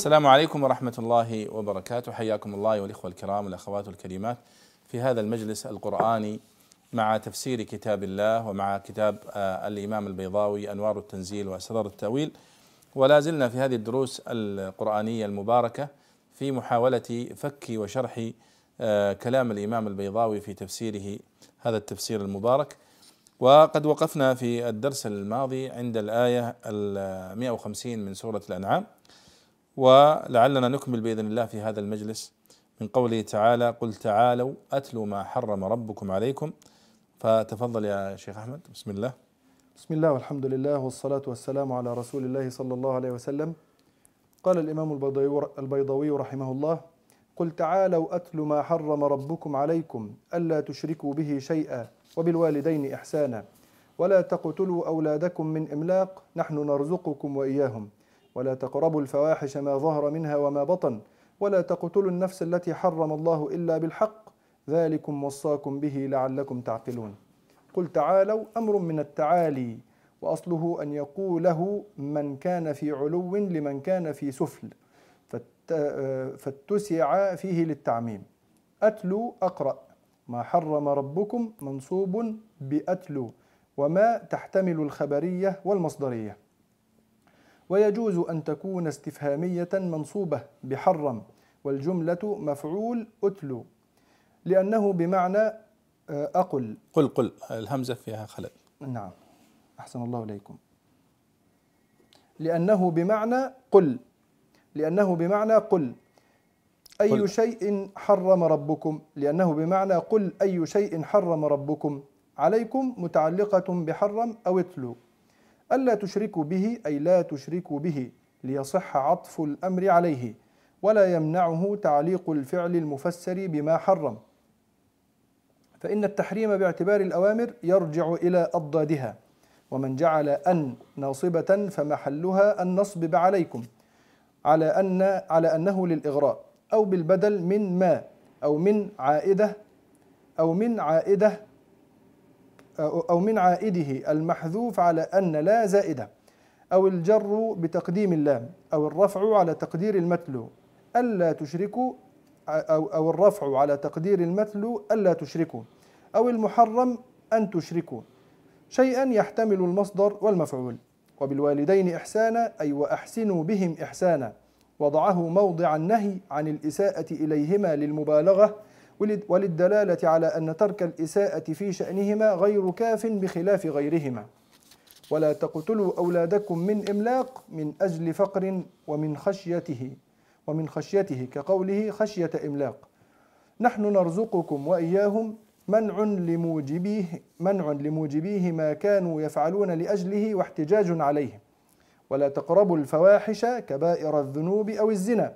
السلام عليكم ورحمة الله وبركاته. حياكم الله والإخوة الكرام والأخوات الكريمات في هذا المجلس القرآني مع تفسير كتاب الله ومع كتاب آه، الإمام البيضاوي أنوار التنزيل وأسرار التأويل. ولا زلنا في هذه الدروس القرآنية المباركة في محاولة فك وشرح آه، كلام الإمام البيضاوي في تفسيره هذا التفسير المبارك. وقد وقفنا في الدرس الماضي عند الآية ال 150 من سورة الأنعام. ولعلنا نكمل بإذن الله في هذا المجلس. من قوله تعالى قل تعالوا أتلوا ما حرم ربكم عليكم. فتفضل يا شيخ أحمد. بسم الله. بسم الله والحمد لله والصلاة والسلام على رسول الله صلى الله عليه وسلم. قال الإمام البيضاوي البيضاوي رحمه الله قل تعالوا أتل ما حرم ربكم عليكم ألا تشركوا به شيئا وبالوالدين إحسانا. ولا تقتلوا أولادكم من إملاق نحن نرزقكم وإياهم. ولا تقربوا الفواحش ما ظهر منها وما بطن ولا تقتلوا النفس التي حرم الله إلا بالحق ذلكم وصاكم به لعلكم تعقلون. قل تعالوا أمر من التعالي وأصله أن يقوله من كان في علو لمن كان في سفل فاتسع فيه للتعميم. أتلو أقرأ. ما حرم ربكم منصوب بأتلو وما تحتمل الخبرية والمصدرية. ويجوز أن تكون استفهامية منصوبة بحرم والجملة مفعول أتلو لأنه بمعنى آه، أقل. قل قل الهمزة فيها خلل. نعم. أحسن الله إليكم. لأنه بمعنى قل. لأنه بمعنى قل. أي قل. شيء حرم ربكم. لأنه بمعنى قل أي شيء حرم ربكم. عليكم متعلقة بحرم أو أتلو. ألا تشركوا به أي لا تشركوا به ليصح عطف الأمر عليه ولا يمنعه تعليق الفعل المفسر بما حرم. فإن التحريم باعتبار الأوامر يرجع إلى أضدادها. ومن جعل أن ناصبة فمحلها النصب عليكم. على أن على أنه للإغراء. أو بالبدل من ما أو من عائدة أو من عائدة أو من عائده المحذوف على أن لا زائدة أو الجر بتقديم اللام أو الرفع على تقدير المتلو ألا تشركوا أو أو الرفع على تقدير المتلو ألا تشركوا أو المحرم أن تشركوا. شيئا يحتمل المصدر والمفعول. وبالوالدين إحسانا أي وأحسنوا بهم إحسانا. وضعه موضع النهي عن الإساءة إليهما للمبالغة وللدلالة على أن ترك الإساءة في شأنهما غير كاف بخلاف غيرهما. ولا تقتلوا أولادكم من إملاق من أجل فقر ومن خشيته ومن خشيته كقوله خشية إملاق. نحن نرزقكم وإياهم منع لموجبيه منع لموجبيه ما كانوا يفعلون لأجله واحتجاج عليه. ولا تقربوا الفواحش كبائر الذنوب أو الزنا.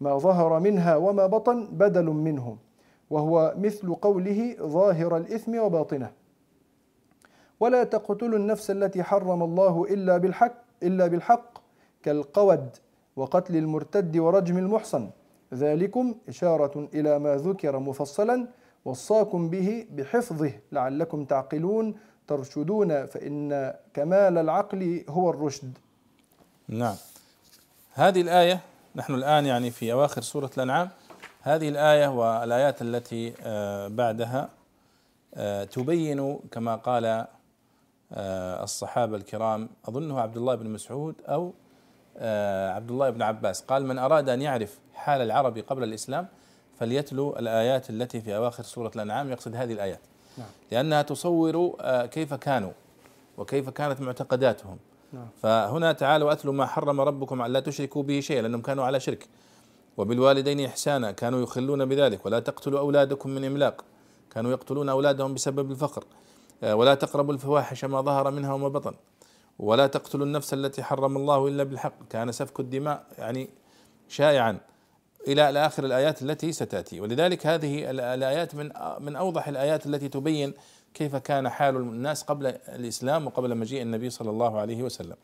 ما ظهر منها وما بطن بدل منه وهو مثل قوله ظاهر الإثم وباطنه. ولا تقتلوا النفس التي حرم الله إلا بالحق إلا بالحق كالقود وقتل المرتد ورجم المحصن. ذلكم إشارة إلى ما ذكر مفصلا وصاكم به بحفظه لعلكم تعقلون ترشدون فإن كمال العقل هو الرشد. نعم. هذه الآية نحن الآن يعني في أواخر سورة الأنعام. هذه الآية والآيات التي آه، بعدها آه، تبين كما قال آه، الصحابة الكرام أظنه عبد الله بن مسعود أو عبد الله بن عباس. قال من أراد أن يعرف حال العرب قبل الإسلام فليتلو الآيات التي في أواخر سورة الأنعام. يقصد هذه الآيات. نعم. لأنها تصور كيف كانوا وكيف كانت معتقداتهم. نعم. فهنا تعالوا أتلوا ما حرم ربكم أن لا تشركوا به شيئا لأنهم كانوا على شرك. وبالوالدين إحسانا كانوا يخلون بذلك ولا تقتلوا أولادكم من إملاق. كانوا يقتلون أولادهم بسبب الفقر. آه، ولا تقربوا الفواحش ما ظهر منها وما بطن. ولا تقتلوا النفس التي حرم الله إلا بالحق. كان سفك الدماء يعني شائعا إلى آخر الآيات التي ستأتي. ولذلك هذه الآيات من من أوضح الآيات التي تبين كيف كان حال الناس قبل الإسلام وقبل مجيء النبي صلى الله عليه وسلم.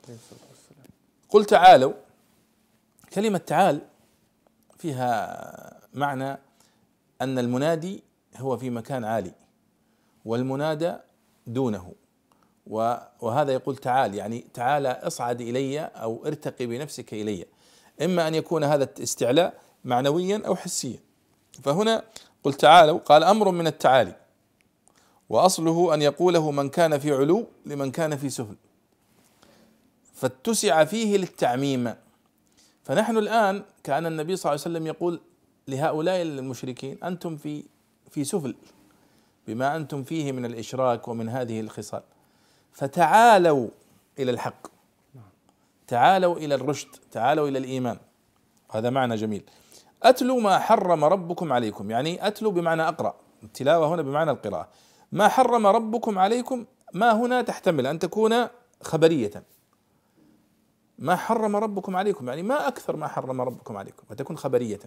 قل تعالوا. كلمة تعال فيها معنى أن المنادي هو في مكان عالي والمنادى دونه. وهذا يقول تعال يعني تعال اصعد إلي أو ارتقي بنفسك إلي. إما أن يكون هذا الاستعلاء معنويا أو حسيا. فهنا قل تعالوا قال أمر من التعالي. وأصله أن يقوله من كان في علو لمن كان في سفل فاتسع فيه للتعميم. فنحن الآن كأن النبي صلى الله عليه وسلم يقول لهؤلاء المشركين أنتم في في سفل بما أنتم فيه من الإشراك ومن هذه الخصال. فتعالوا إلى الحق. تعالوا إلى الرشد تعالوا إلى الإيمان. هذا معنى جميل. أتلو ما حرم ربكم عليكم يعني أتلو بمعنى أقرأ. التلاوة هنا بمعنى القراءة. ما حرم ربكم عليكم ما هنا تحتمل أن تكون خبرية. ما حرم ربكم عليكم يعني ما أكثر ما حرم ربكم عليكم فتكون خبرية.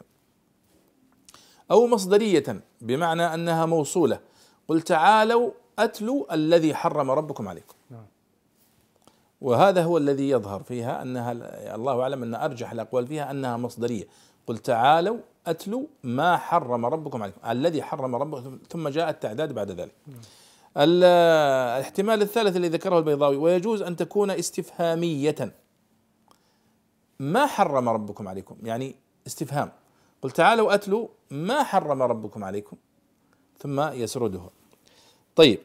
أو مصدرية بمعنى أنها موصولة. قل تعالوا أتلوا الذي حرم ربكم عليكم. نعم. وهذا هو الذي يظهر فيها أنها الله أعلم أن أرجح الأقوال فيها أنها مصدرية. قل تعالوا أتلوا ما حرم ربكم عليكم الذي حرم ربكم ثم جاء التعداد بعد ذلك. نعم. الاحتمال الثالث الذي ذكره البيضاوي ويجوز أن تكون استفهامية. ما حرم ربكم عليكم. يعني استفهام. قل تعالوا أتلوا ما حرم ربكم عليكم. ثم يسردها طيب.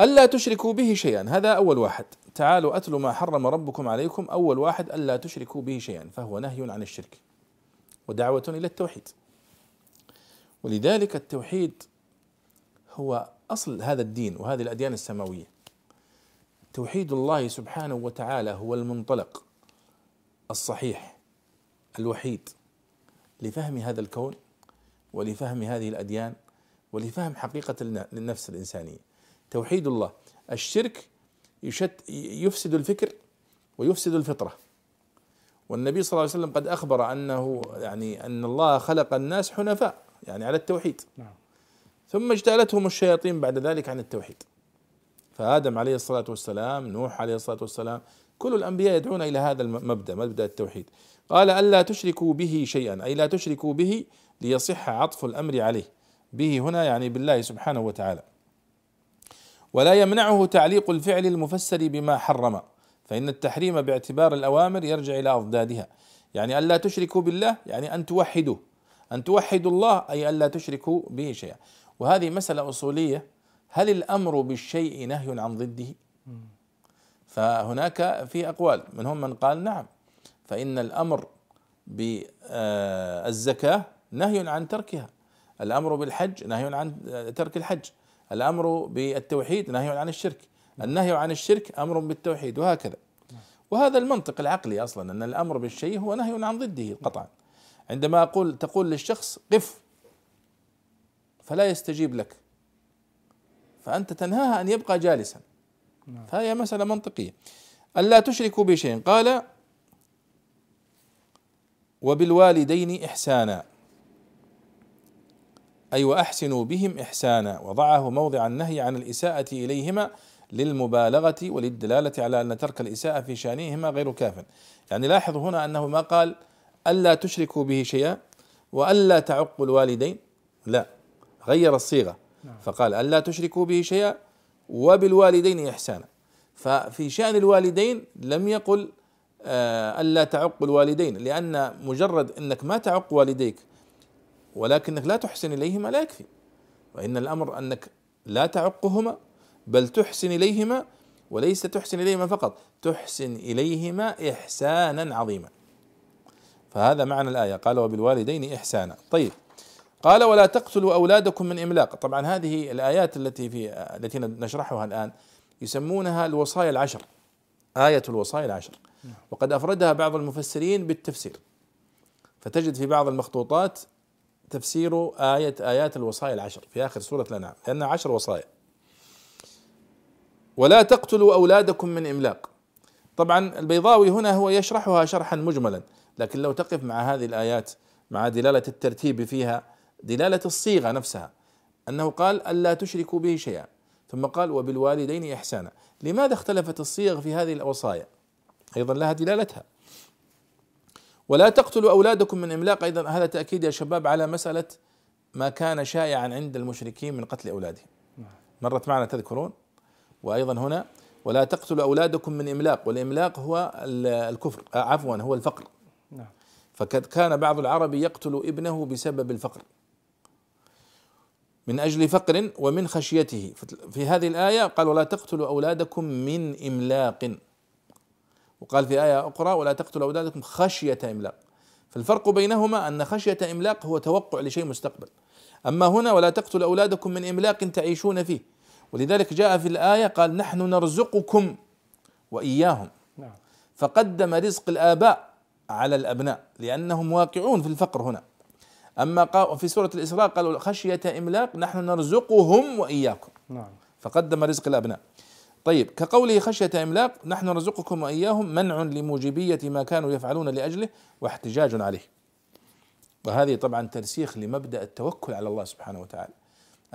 ألا تشركوا به شيئا. هذا أول واحد. تعالوا أتلوا ما حرم ربكم عليكم. أول واحد ألا تشركوا به شيئا. فهو نهي عن الشرك. ودعوة إلى التوحيد. ولذلك التوحيد هو أصل هذا الدين وهذه الأديان السماوية. توحيد الله سبحانه وتعالى هو المنطلق. الصحيح الوحيد لفهم هذا الكون ولفهم هذه الأديان ولفهم حقيقة النفس الإنسانية. توحيد الله الشرك يشت يفسد الفكر ويفسد الفطرة. والنبي صلى الله عليه وسلم قد أخبر أنه يعني أن الله خلق الناس حنفاء يعني على التوحيد. نعم. ثم اجتالتهم الشياطين بعد ذلك عن التوحيد. فآدم عليه الصلاة والسلام نوح عليه الصلاة والسلام كل الأنبياء يدعون إلى هذا المبدأ مبدأ التوحيد. قال ألا تشركوا به شيئا أي لا تشركوا به ليصح عطف الأمر عليه. به هنا يعني بالله سبحانه وتعالى. ولا يمنعه تعليق الفعل المفسر بما حرم فإن التحريم باعتبار الأوامر يرجع إلى أضدادها. يعني ألا تشركوا بالله يعني أن توحدوا. أن توحدوا الله أي ألا تشركوا به شيئا. وهذه مسألة أصولية. هل الأمر بالشيء نهي عن ضده؟ فهناك في أقوال. منهم من قال نعم فإن الأمر بالزكاة نهي عن تركها. الأمر بالحج نهي عن ترك الحج. الأمر بالتوحيد نهي عن الشرك. النهي عن الشرك أمر بالتوحيد وهكذا. وهذا المنطق العقلي أصلا أن الأمر بالشيء هو نهي عن ضده قطعا. عندما أقول تقول للشخص قف فلا يستجيب لك. فأنت تنهاها أن يبقى جالسا. فهي مسألة منطقية. ألا تشركوا بشيء. قال وبالوالدين إحسانا. أي وأحسنوا بهم إحسانا. وضعه موضع النهي عن الإساءة إليهما للمبالغة وللدلالة على أن ترك الإساءة في شأنهما غير كاف. يعني لاحظوا هنا أنه ما قال ألا تشركوا به شيئا وألا تعقوا الوالدين. لا غير الصيغة. نعم. فقال ألا تشركوا به شيئا وبالوالدين إحسانا. ففي شأن الوالدين لم يقل آه، ألا تعق الوالدين لأن مجرد أنك ما تعق والديك ولكنك لا تحسن إليهما لا يكفي. وإن الأمر أنك لا تعقهما بل تحسن إليهما وليس تحسن إليهما فقط تحسن إليهما إحسانا عظيما. فهذا معنى الآية قال وبالوالدين إحسانا. طيب قال ولا تقتلوا أولادكم من إملاق. طبعا هذه الآيات التي في التي نشرحها الآن يسمونها الوصايا العشر. آية الوصايا العشر. وقد أفردها بعض المفسرين بالتفسير. فتجد في بعض المخطوطات تفسير آية آيات الوصايا العشر في آخر سورة الأنعام لأنها عشر وصايا. ولا تقتلوا أولادكم من إملاق. طبعا البيضاوي هنا هو يشرحها شرحا مجملا لكن لو تقف مع هذه الآيات مع دلالة الترتيب فيها دلالة الصيغة نفسها أنه قال ألا تشركوا به شيئا ثم قال وبالوالدين إحسانا. لماذا اختلفت الصيغ في هذه الوصايا؟ أيضا لها دلالتها. ولا تقتلوا أولادكم من إملاق. أيضا هذا تأكيد يا شباب على مسألة ما كان شائعا عند المشركين من قتل أولادهم. مرت معنا تذكرون؟ وأيضا هنا ولا تقتلوا أولادكم من إملاق. والإملاق هو الكفر آه، عفوا هو الفقر. نعم. فقد كان بعض العرب يقتل ابنه بسبب الفقر. من أجل فقر ومن خشيته. في هذه الآية قال ولا تقتلوا أولادكم من إملاق. وقال في آية أخرى ولا تقتلوا أولادكم خشية إملاق. فالفرق بينهما أن خشية إملاق هو توقع لشيء مستقبل. أما هنا ولا تقتلوا أولادكم من إملاق تعيشون فيه. ولذلك جاء في الآية قال نحن نرزقكم وإياهم. نعم. فقدم رزق الآباء على الأبناء لأنهم واقعون في الفقر هنا. قا- في سورة الإسراء قالوا خشية إملاق نحن نرزقهم وإياكم. نعم. فقدم رزق الأبناء. طيب كقوله خشية إملاق نحن نرزقكم وإياهم منع لموجبية ما كانوا يفعلون لأجله واحتجاج عليه. وهذه طبعا ترسيخ لمبدأ التوكل على الله سبحانه وتعالى.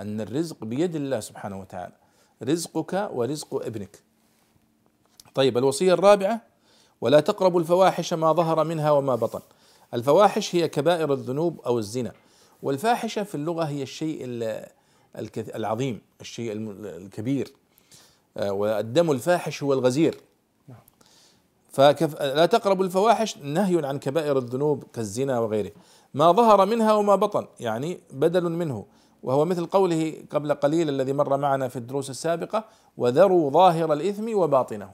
أن الرزق بيد الله سبحانه وتعالى. رزقك ورزق ابنك. طيب الوصية الرابعة ولا تقربوا الفواحش ما ظهر منها وما بطن. الفواحش هي كبائر الذنوب أو الزنا والفاحشة في اللغة هي الشيء العظيم الشيء الكبير. آه، والدم الفاحش هو الغزير. فكف لا تقربوا الفواحش نهي عن كبائر الذنوب كالزنا وغيره. ما ظهر منها وما بطن يعني بدل منه. وهو مثل قوله قبل قليل الذي مر معنا في الدروس السابقة وذروا ظاهر الإثم وباطنه.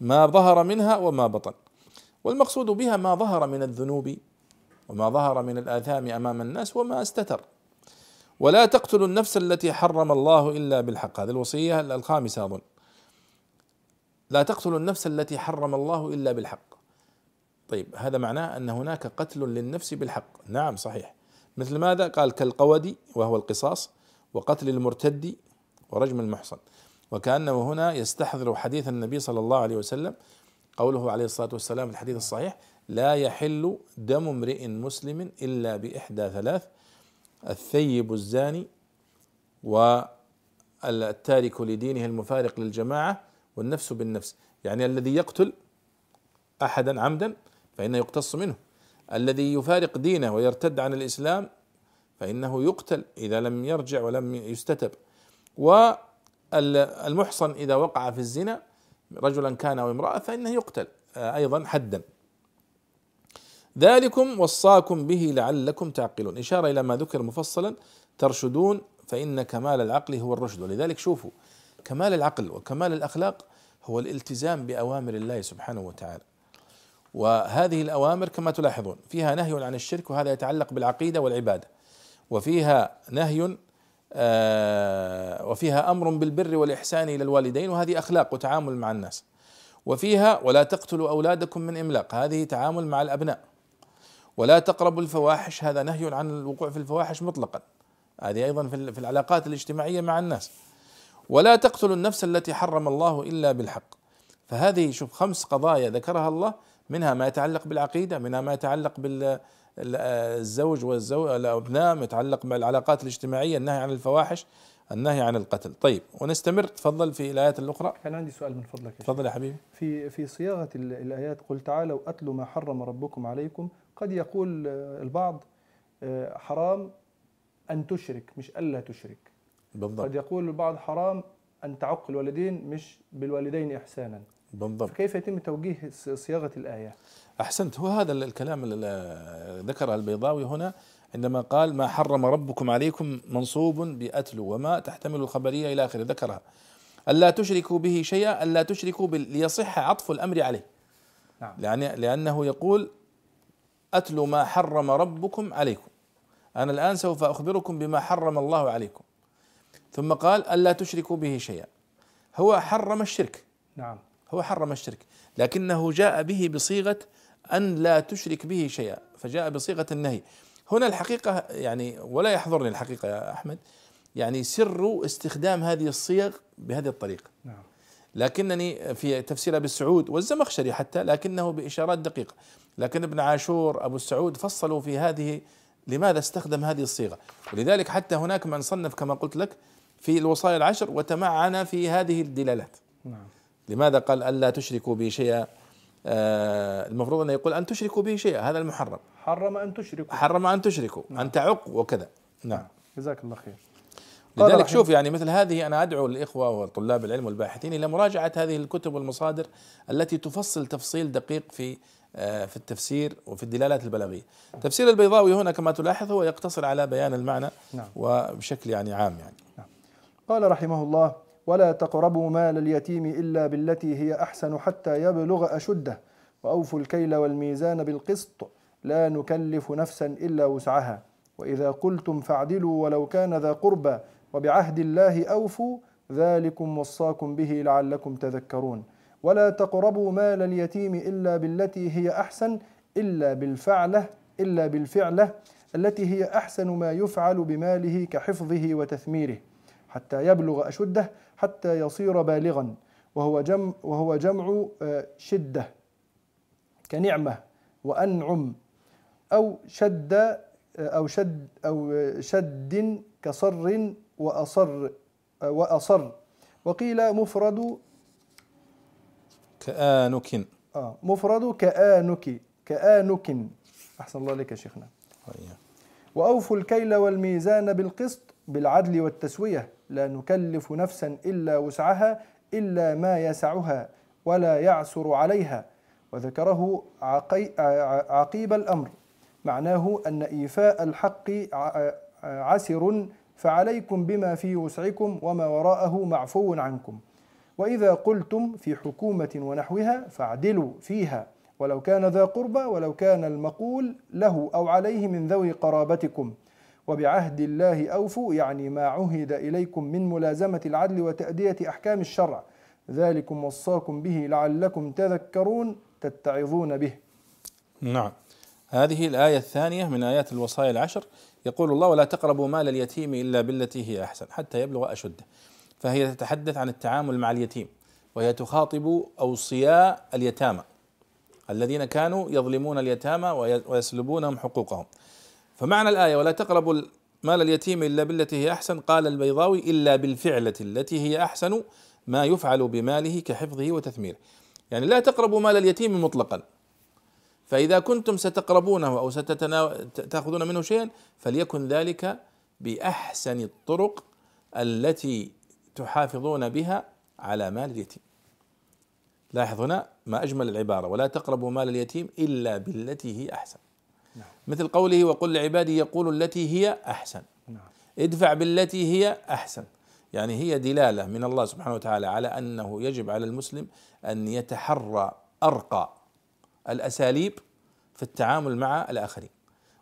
ما ظهر منها وما بطن. والمقصود بها ما ظهر من الذنوب وما ظهر من الآثام أمام الناس وما استتر ولا تقتلوا النفس التي حرم الله إلا بالحق هذه الوصية الخامسة أظن لا تقتلوا النفس التي حرم الله إلا بالحق. طيب هذا معناه أن هناك قتل للنفس بالحق، نعم صحيح. مثل ماذا؟ قال كالقودي وهو القصاص وقتل المرتد ورجم المحصن. وكأنه هنا يستحضر حديث النبي صلى الله عليه وسلم قوله عليه الصلاة والسلام في الحديث الصحيح: لا يحل دم امرئ مسلم إلا بإحدى ثلاث الثيب الزاني والتارك لدينه المفارق للجماعة والنفس بالنفس. يعني الذي يقتل أحدا عمدا فإنه يقتص منه. الذي يفارق دينه ويرتد عن الإسلام فإنه يقتل إذا لم يرجع ولم يستتب. والمحصن إذا وقع في الزنا رجلا كان أو امرأة فإنه يقتل آه، أيضا حدا. ذلكم وصاكم به لعلكم تعقلون. إشارة إلى ما ذكر مفصلا ترشدون فإن كمال العقل هو الرشد. ولذلك شوفوا كمال العقل وكمال الأخلاق هو الالتزام بأوامر الله سبحانه وتعالى. وهذه الأوامر كما تلاحظون فيها نهي عن الشرك وهذا يتعلق بالعقيدة والعبادة. وفيها نهي وفيها أمر بالبر والإحسان إلى الوالدين وهذه أخلاق وتعامل مع الناس. وفيها ولا تقتلوا أولادكم من إملاق هذه تعامل مع الأبناء. ولا تقربوا الفواحش هذا نهي عن الوقوع في الفواحش مطلقا. هذه أيضا في ال- في العلاقات الاجتماعية مع الناس. ولا تقتلوا النفس التي حرم الله إلا بالحق. فهذه شوف خمس قضايا ذكرها الله منها ما يتعلق بالعقيدة منها ما يتعلق بالزوج والزوج الأبناء ما يتعلق بالعلاقات الاجتماعية النهي عن الفواحش النهي عن القتل. طيب ونستمر. تفضل في الآيات الأخرى. كان عندي سؤال من فضلك. تفضل يا حبيبي. في في صياغة ال- الآيات قل تعالوا اتلوا ما حرم ربكم عليكم. قد يقول آه، البعض آه، حرام أن تشرك مش ألا تشرك. بالضبط. قد يقول البعض حرام أن تعق الوالدين مش بالوالدين إحسانا. بالضبط. فكيف يتم توجيه صياغة الآية؟ أحسنت. هو هذا الكلام اللي ذكره البيضاوي هنا عندما قال ما حرم ربكم عليكم منصوب بأتلو وما تحتمل الخبرية إلى آخره. ذكرها. ألا تشركوا به شيئا ألا تشركوا ليصح عطف الأمر عليه. نعم. لأن لأنه يقول أتلو ما حرم ربكم عليكم. أنا الآن سوف أخبركم بما حرم الله عليكم. ثم قال ألا تشركوا به شيئا. هو حرم الشرك. نعم. هو حرم الشرك. لكنه جاء به بصيغة أن لا تشرك به شيئا فجاء بصيغة النهي. هنا الحقيقة يعني ولا يحضرني الحقيقة يا أحمد يعني سر استخدام هذه الصيغ بهذه الطريقة. نعم. لكنني في تفسير أبي السعود والزمخشري حتى لكنه بإشارات دقيقة. لكن ابن عاشور أبو السعود فصلوا في هذه لماذا استخدم هذه الصيغة. ولذلك حتى هناك من صنف كما قلت لك في الوصايا العشر وتمعن في هذه الدلالات. نعم. لماذا قال الا تشركوا به شيئا؟ المفروض انه يقول أن تشركوا به شيئا هذا المحرم. حرم أن تشركوا. حرم أن تشركوا أن تعق وكذا. نعم. جزاك الله خير. لذلك شوف يعني مثل هذه أنا أدعو الإخوة وطلاب العلم والباحثين إلى مراجعة هذه الكتب والمصادر التي تفصل تفصيل دقيق في آه، في التفسير وفي الدلالات البلاغية. تفسير البيضاوي هنا كما تلاحظ هو يقتصر على بيان المعنى نعم. وبشكل يعني عام يعني. قال رحمه الله ولا تقربوا مال اليتيم إلا بالتي هي أحسن حتى يبلغ أشده. وأوفوا الكيل والميزان بالقسط. لا نكلف نفسا إلا وسعها. وإذا قلتم فاعدلوا ولو كان ذا قربى وبعهد الله أوفوا. ذلكم وصاكم به لعلكم تذكرون. ولا تقربوا مال اليتيم إلا بالتي هي أحسن إلا بالفعلة إلا بالفعلة التي هي أحسن ما يفعل بماله كحفظه وتثميره حتى يبلغ أشده. حتى يصير بالغا. وهو جمع وهو جمع آه، شدة كنعمة وأنعم أو شد آه، أو شد أو شد كصر وأصر آه، وأصر. وقيل مفرد كآنك. آه مفرد كآنك كآنك. أحسن الله لك يا شيخنا. وأوفوا الكيل والميزان بالقسط بالعدل والتسوية. لا نكلف نفسا إلا وسعها إلا ما يسعها ولا يعسر عليها. وذكره عقي عقيب الأمر. معناه أن إيفاء الحق عسر فعليكم بما في وسعكم وما وراءه معفو عنكم. وإذا قلتم في حكومة ونحوها فاعدلوا فيها. ولو كان ذا قربى ولو كان المقول له أو عليه من ذوي قرابتكم. وبعهد الله أوفوا يعني ما عهد إليكم من ملازمة العدل وتأدية أحكام الشرع. ذلكم وصاكم به لعلكم تذكرون تتعظون به. نعم. هذه الآية الثانية من آيات الوصايا العشر. يقول الله ولا تقربوا مال اليتيم إلا بالتي هي أحسن حتى يبلغ أشده. فهي تتحدث عن التعامل مع اليتيم وهي تخاطب أوصياء اليتامى الذين كانوا يظلمون اليتامى ويسلبونهم حقوقهم. فمعنى الآية ولا تقربوا مال اليتيم إلا بالتي هي أحسن قال البيضاوي إلا بالفعلة التي هي أحسن ما يفعل بماله كحفظه وتثميره. يعني لا تقربوا مال اليتيم مطلقا. فإذا كنتم ستقربونه أو ستأخذون منه شيئا فليكن ذلك بأحسن الطرق التي تحافظون بها على مال اليتيم. لاحظ هنا ما أجمل العبارة ولا تقربوا مال اليتيم إلا بالتي هي أحسن. نعم. مثل قوله وقل لعبادي يقول التي هي أحسن. نعم. ادفع بالتي هي أحسن. يعني هي دلالة من الله سبحانه وتعالى على أنه يجب على المسلم أن يتحرى أرقى الأساليب في التعامل مع الآخرين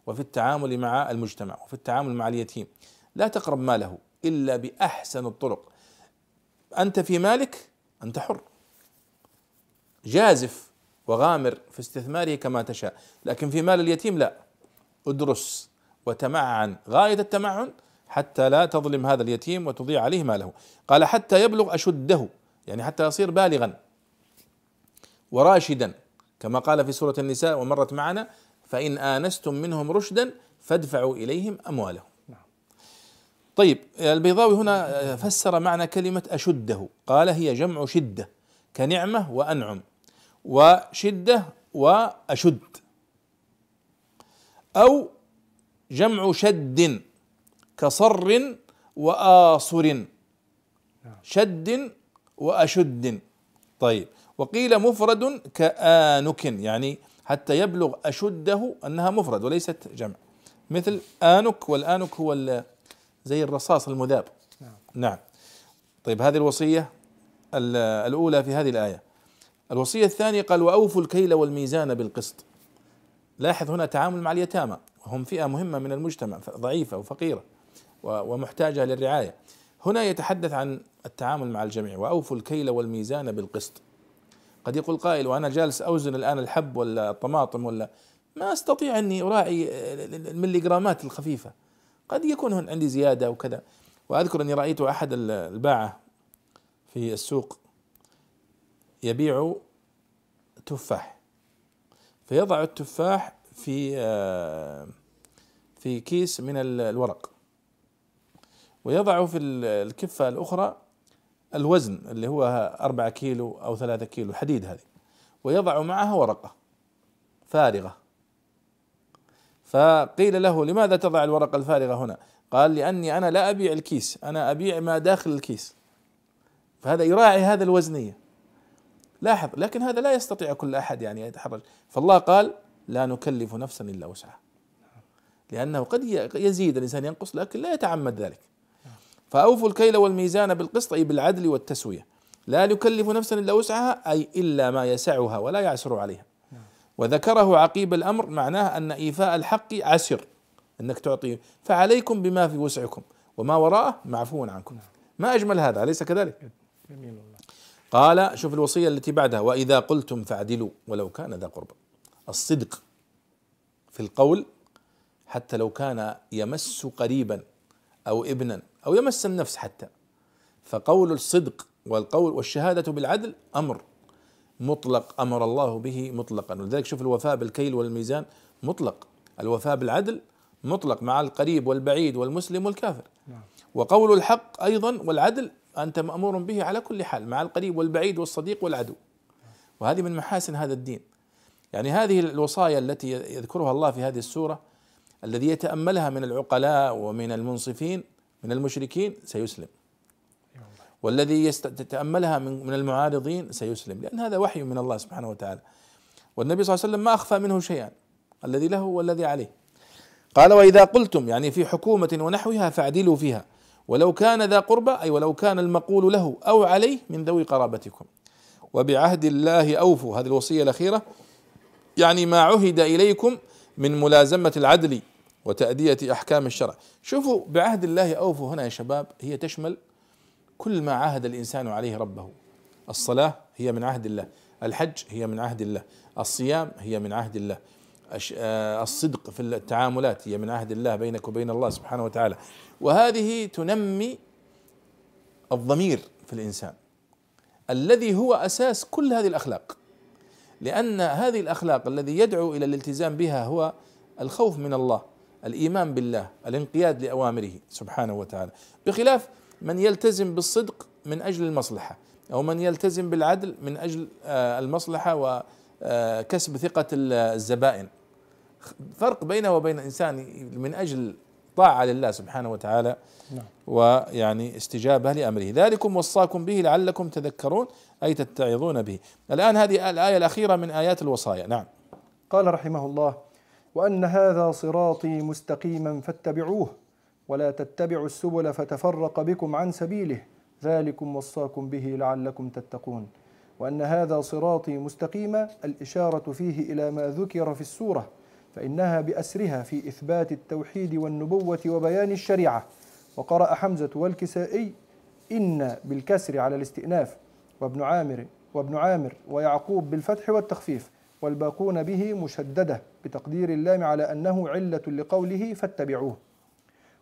وفي التعامل مع المجتمع وفي التعامل مع اليتيم. لا تقرب ماله إلا بأحسن الطرق. أنت في مالك أنت حر. جازف وغامر في استثماره كما تشاء. لكن في مال اليتيم لا. ادرس وتمعن. غاية التمعن حتى لا تظلم هذا اليتيم وتضيع عليه ماله. قال حتى يبلغ أشده. يعني حتى يصير بالغا. وراشدا. كما قال في سورة النساء ومرت معنا فإن آنستم منهم رشدا فادفعوا إليهم أموالهم. طيب البيضاوي هنا فسر معنى كلمة أشده. قال هي جمع شدة. كنعمة وأنعم. وشدة وأشد. أو جمع شد كصر وآصر. شد وأشد. طيب. وقيل مفرد كآنك يعني حتى يبلغ أشده أنها مفرد وليست جمع. مثل آنك والآنك هو زي الرصاص المذاب. نعم, نعم. طيب هذه الوصية الأولى في هذه الآية. الوصية الثانية قال وأوفوا الكيل والميزان بالقسط. لاحظ هنا تعامل مع اليتامى وهم فئة مهمة من المجتمع ضعيفة وفقيرة ومحتاجة للرعاية. هنا يتحدث عن التعامل مع الجميع وأوفوا الكيل والميزان بالقسط. قد يقول قائل وأنا جالس أوزن الآن الحب ولا الطماطم ولا ما أستطيع أني أراعي المليغرامات الخفيفة. قد يكون عندي زيادة وكذا. وأذكر أني رأيت أحد الباعة في السوق يبيع تفاح. فيضع التفاح في آه، في كيس من الورق. ويضع في الكفة الأخرى الوزن اللي هو أربعة كيلو أو ثلاثة كيلو حديد هذه. ويضع معها ورقة فارغة. فقيل له لماذا تضع الورقة الفارغة هنا؟ قال لأني أنا لا أبيع الكيس أنا أبيع ما داخل الكيس. فهذا يراعي هذا الوزنية. لاحظ لكن هذا لا يستطيع كل أحد يعني يتحرج فالله قال لا نكلف نفسا إلا وسعها. لأنه قد يزيد الإنسان ينقص لكن لا يتعمد ذلك. فأوفوا الكيل والميزان بالقسط أي بالعدل والتسوية. لا نكلف نفسا إلا وسعها أي إلا ما يسعها ولا يعسر عليها. وذكره عقيب الأمر معناه أن إيفاء الحق عسر. إنك تعطي فعليكم بما في وسعكم وما وراءه معفو عنكم. ما أجمل هذا أليس كذلك؟ قال شوف الوصية التي بعدها وإذا قلتم فاعدلوا ولو كان ذا قربى. الصدق في القول حتى لو كان يمس قريبا أو ابنا أو يمس النفس حتى. فقول الصدق والقول والشهادة بالعدل أمر. مطلق أمر الله به مطلقا. ولذلك شوف الوفاء بالكيل والميزان مطلق. الوفاء بالعدل مطلق مع القريب والبعيد والمسلم والكافر. نعم. وقول الحق أيضا والعدل أنت مأمور به على كل حال مع القريب والبعيد والصديق والعدو. وهذه من محاسن هذا الدين. يعني هذه الوصايا التي يذكرها الله في هذه السورة الذي يتأملها من العقلاء ومن المنصفين من المشركين سيسلم. والذي يتاملها من المعارضين سيسلم. لأن هذا وحي من الله سبحانه وتعالى. والنبي صلى الله عليه وسلم ما أخفى منه شيئا. الذي له والذي عليه. قال وإذا قلتم يعني في حكومة ونحوها فاعدلوا فيها. ولو كان ذا قربى أي ولو كان المقول له أو عليه من ذوي قرابتكم. وبعهد الله أوفوا. هذه الوصية الأخيرة. يعني ما عهد إليكم من ملازمة العدل وتأدية أحكام الشرع. شوفوا بعهد الله أوفوا هنا يا شباب هي تشمل كل ما عاهد الإنسان عليه ربه. الصلاة هي من عهد الله الحج هي من عهد الله الصيام هي من عهد الله آه، الصدق في التعاملات هي من عهد الله بينك وبين الله سبحانه وتعالى. وهذه تنمي الضمير في الإنسان الذي هو أساس كل هذه الأخلاق. لأن هذه الأخلاق الذي يدعو إلى الالتزام بها هو الخوف من الله الإيمان بالله الانقياد لأوامره سبحانه وتعالى. بخلاف من يلتزم بالصدق من أجل المصلحة أو من يلتزم بالعدل من أجل آه، المصلحة وكسب ثقة الزبائن. فرق بينه وبين الإنسان من أجل طاعة لله سبحانه وتعالى نعم. ويعني استجابة لأمره. ذلكم وصاكم به لعلكم تذكرون أي تتعظون به. الآن هذه الآية الأخيرة من آيات الوصايا. نعم. قال رحمه الله وأن هذا صراطي مستقيما فاتبعوه ولا تتبعوا السبل فتفرق بكم عن سبيله. ذلكم وصاكم به لعلكم تتقون. وأن هذا صراطي مستقيما الإشارة فيه إلى ما ذكر في السورة. فإنها بأسرها في إثبات التوحيد والنبوة وبيان الشريعة. وقرأ حمزة والكسائي إن بالكسر على الاستئناف وابن عامر وابن عامر ويعقوب بالفتح والتخفيف والباقون به مشددة بتقدير اللام على أنه علة لقوله فاتبعوه.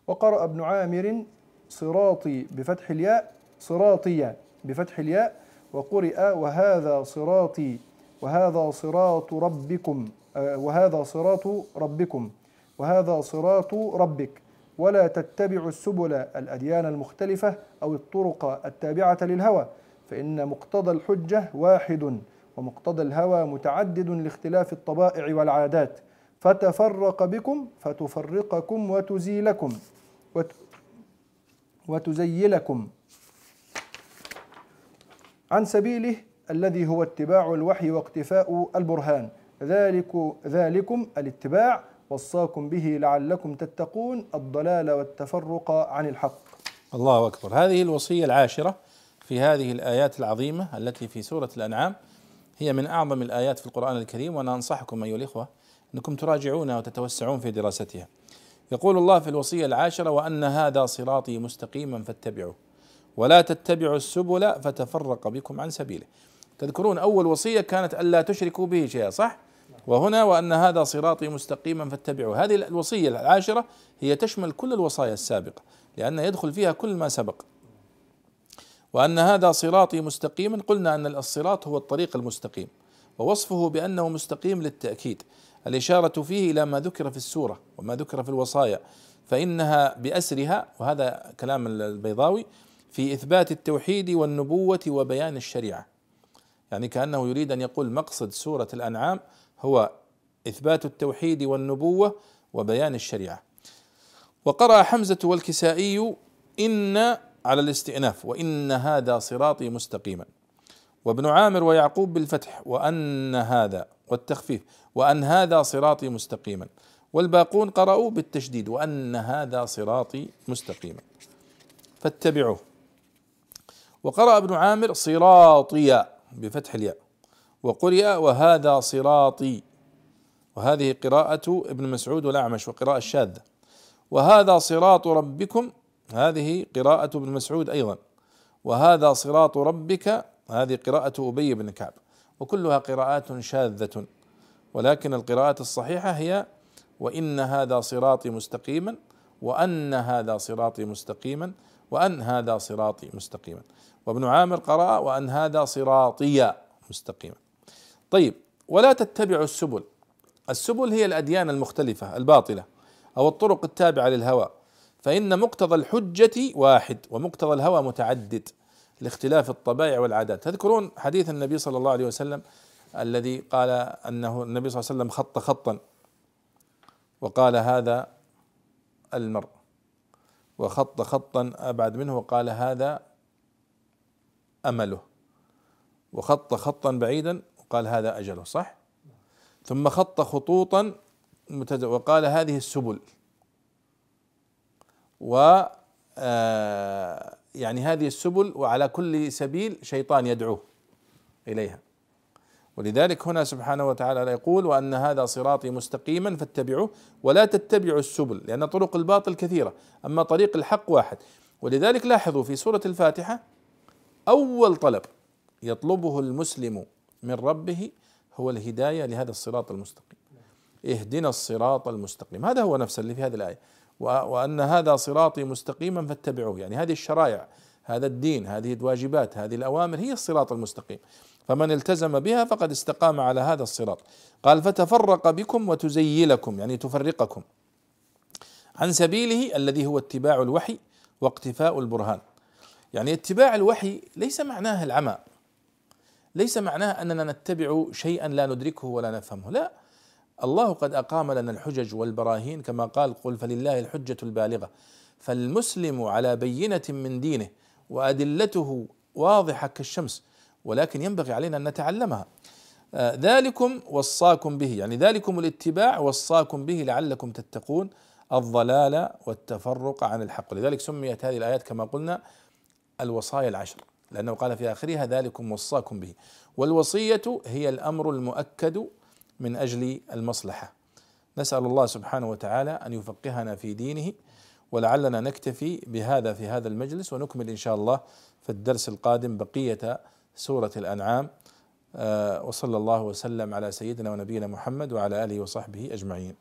وقرأ ابن عامر صراطي بفتح الياء صراطيا بفتح الياء وقرئ وهذا صراطي وهذا صراط ربكم. وهذا صراط ربكم. وهذا صراط ربك. ولا تتبعوا السبل الأديان المختلفة أو الطرق التابعة للهوى فإن مقتضى الحجة واحد ومقتضى الهوى متعدد لاختلاف الطبائع والعادات. فتفرق بكم فتفرقكم وتزيلكم وت وتزيلكم. عن سبيله الذي هو اتباع الوحي واقتفاء البرهان. ذلك ذلكم الاتباع وصاكم به لعلكم تتقون الضلال والتفرق عن الحق. الله أكبر، هذه الوصية العاشرة في هذه الآيات العظيمة التي في سورة الأنعام هي من أعظم الآيات في القرآن الكريم وأنا أنصحكم أيها الإخوة أنكم تراجعونها وتتوسعون في دراستها. يقول الله في الوصية العاشرة وأن هذا صراطي مستقيما فاتبعوه ولا تتبعوا السبل فتفرق بكم عن سبيله. تذكرون أول وصية كانت ألا تشركوا به شيئا صح؟ وهنا وأن هذا صراطي مستقيما فاتبعوا هذه الوصية العاشرة هي تشمل كل الوصايا السابقة لأن يدخل فيها كل ما سبق. وأن هذا صراطي مستقيما قلنا أن الصراط هو الطريق المستقيم ووصفه بأنه مستقيم للتأكيد. الإشارة فيه إلى ما ذكر في السورة وما ذكر في الوصايا فإنها بأسرها وهذا كلام البيضاوي في إثبات التوحيد والنبوة وبيان الشريعة. يعني كأنه يريد أن يقول مقصد سورة الأنعام هو إثبات التوحيد والنبوة وبيان الشريعة. وقرأ حمزة والكسائي إن على الاستئناف وإن هذا صراطي مستقيما. وابن عامر ويعقوب بالفتح وأن هذا والتخفيف وأن هذا صراطي مستقيما. والباقون قرأوا بالتشديد وأن هذا صراطي مستقيما. فاتبعوه. وقرأ ابن عامر صراطي بفتح الياء. وقرئ وهذا صراطي. وهذه قراءة ابن مسعود والأعمش وقراءة الشاذة. وهذا صراط ربكم هذه قراءة ابن مسعود أيضا. وهذا صراط ربك هذه قراءة أبي بن كعب. وكلها قراءات شاذة. ولكن القراءة الصحيحة هي وإن هذا صراطي مستقيما وأن هذا صراطي مستقيما وأن هذا صراطي مستقيما. وابن عامر قرأ وأن هذا صراطي مستقيما. طيب ولا تتبعوا السبل. السبل هي الأديان المختلفة الباطلة أو الطرق التابعة للهوى. فإن مقتضى الحجة واحد ومقتضى الهوى متعدد لاختلاف الطبائع والعادات. تذكرون حديث النبي صلى الله عليه وسلم الذي قال أنه النبي صلى الله عليه وسلم خط خطا وقال هذا المرء. وخط خطا أبعد منه وقال هذا أمله. وخط خطا بعيدا وقال هذا أجله صح؟ ثم خط خطوطا وقال هذه السبل. و آه، يعني هذه السبل وعلى كل سبيل شيطان يدعوه إليها. ولذلك هنا سبحانه وتعالى يقول وأن هذا صراطي مستقيما فاتبعوه ولا تتبعوا السبل لأن طرق الباطل كثيرة أما طريق الحق واحد. ولذلك لاحظوا في سورة الفاتحة أول طلب يطلبه المسلم من ربه هو الهداية لهذا الصراط المستقيم. اهدنا الصراط المستقيم. هذا هو نفس اللي في هذه الآية. وأن هذا صراطي مستقيما فاتبعوه. يعني هذه الشرائع هذا الدين هذه الواجبات هذه الأوامر هي الصراط المستقيم. فمن التزم بها فقد استقام على هذا الصراط. قال فتفرق بكم وتزيلكم. يعني تفرقكم. عن سبيله الذي هو اتباع الوحي واقتفاء البرهان. يعني اتباع الوحي ليس معناه العمى. ليس معناه أننا نتبع شيئا لا ندركه ولا نفهمه. لا. الله قد أقام لنا الحجج والبراهين كما قال قل فلله الحجة البالغة. فالمسلم على بينة من دينه وأدلته واضحة كالشمس ولكن ينبغي علينا أن نتعلمها. آه، ذلكم وصاكم به يعني ذلكم الاتباع وصاكم به لعلكم تتقون الضلال والتفرق عن الحق. لذلك سميت هذه الآيات كما قلنا الوصايا العشر. لأنه قال في آخرها ذلكم وصاكم به. والوصية هي الأمر المؤكد من أجل المصلحة. نسأل الله سبحانه وتعالى أن يفقهنا في دينه ولعلنا نكتفي بهذا في هذا المجلس ونكمل إن شاء الله في الدرس القادم بقية سورة الأنعام. آه، وصلى الله وسلم على سيدنا ونبينا محمد وعلى آله وصحبه أجمعين.